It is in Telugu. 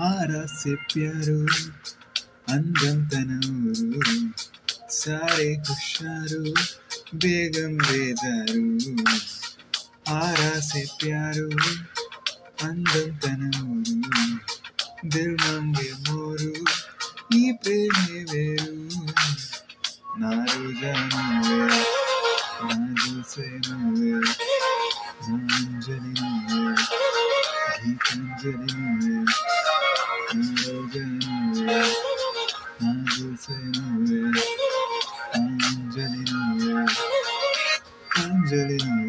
ఆరా చెప్పారు అందం తన ఊరు సారే హుషారు బేగం వేదారు. ఆరా చెప్పారు అందం తన ఊరు దిల్ మోరు. ఈ ప్రేమే వేరు. నా రోజా నువ్వే. నా దూసే నువ్వే. నా అంజలి నువ్వే. గీతాంజలి నువ్వే. Angelina, Angelina, Angelina.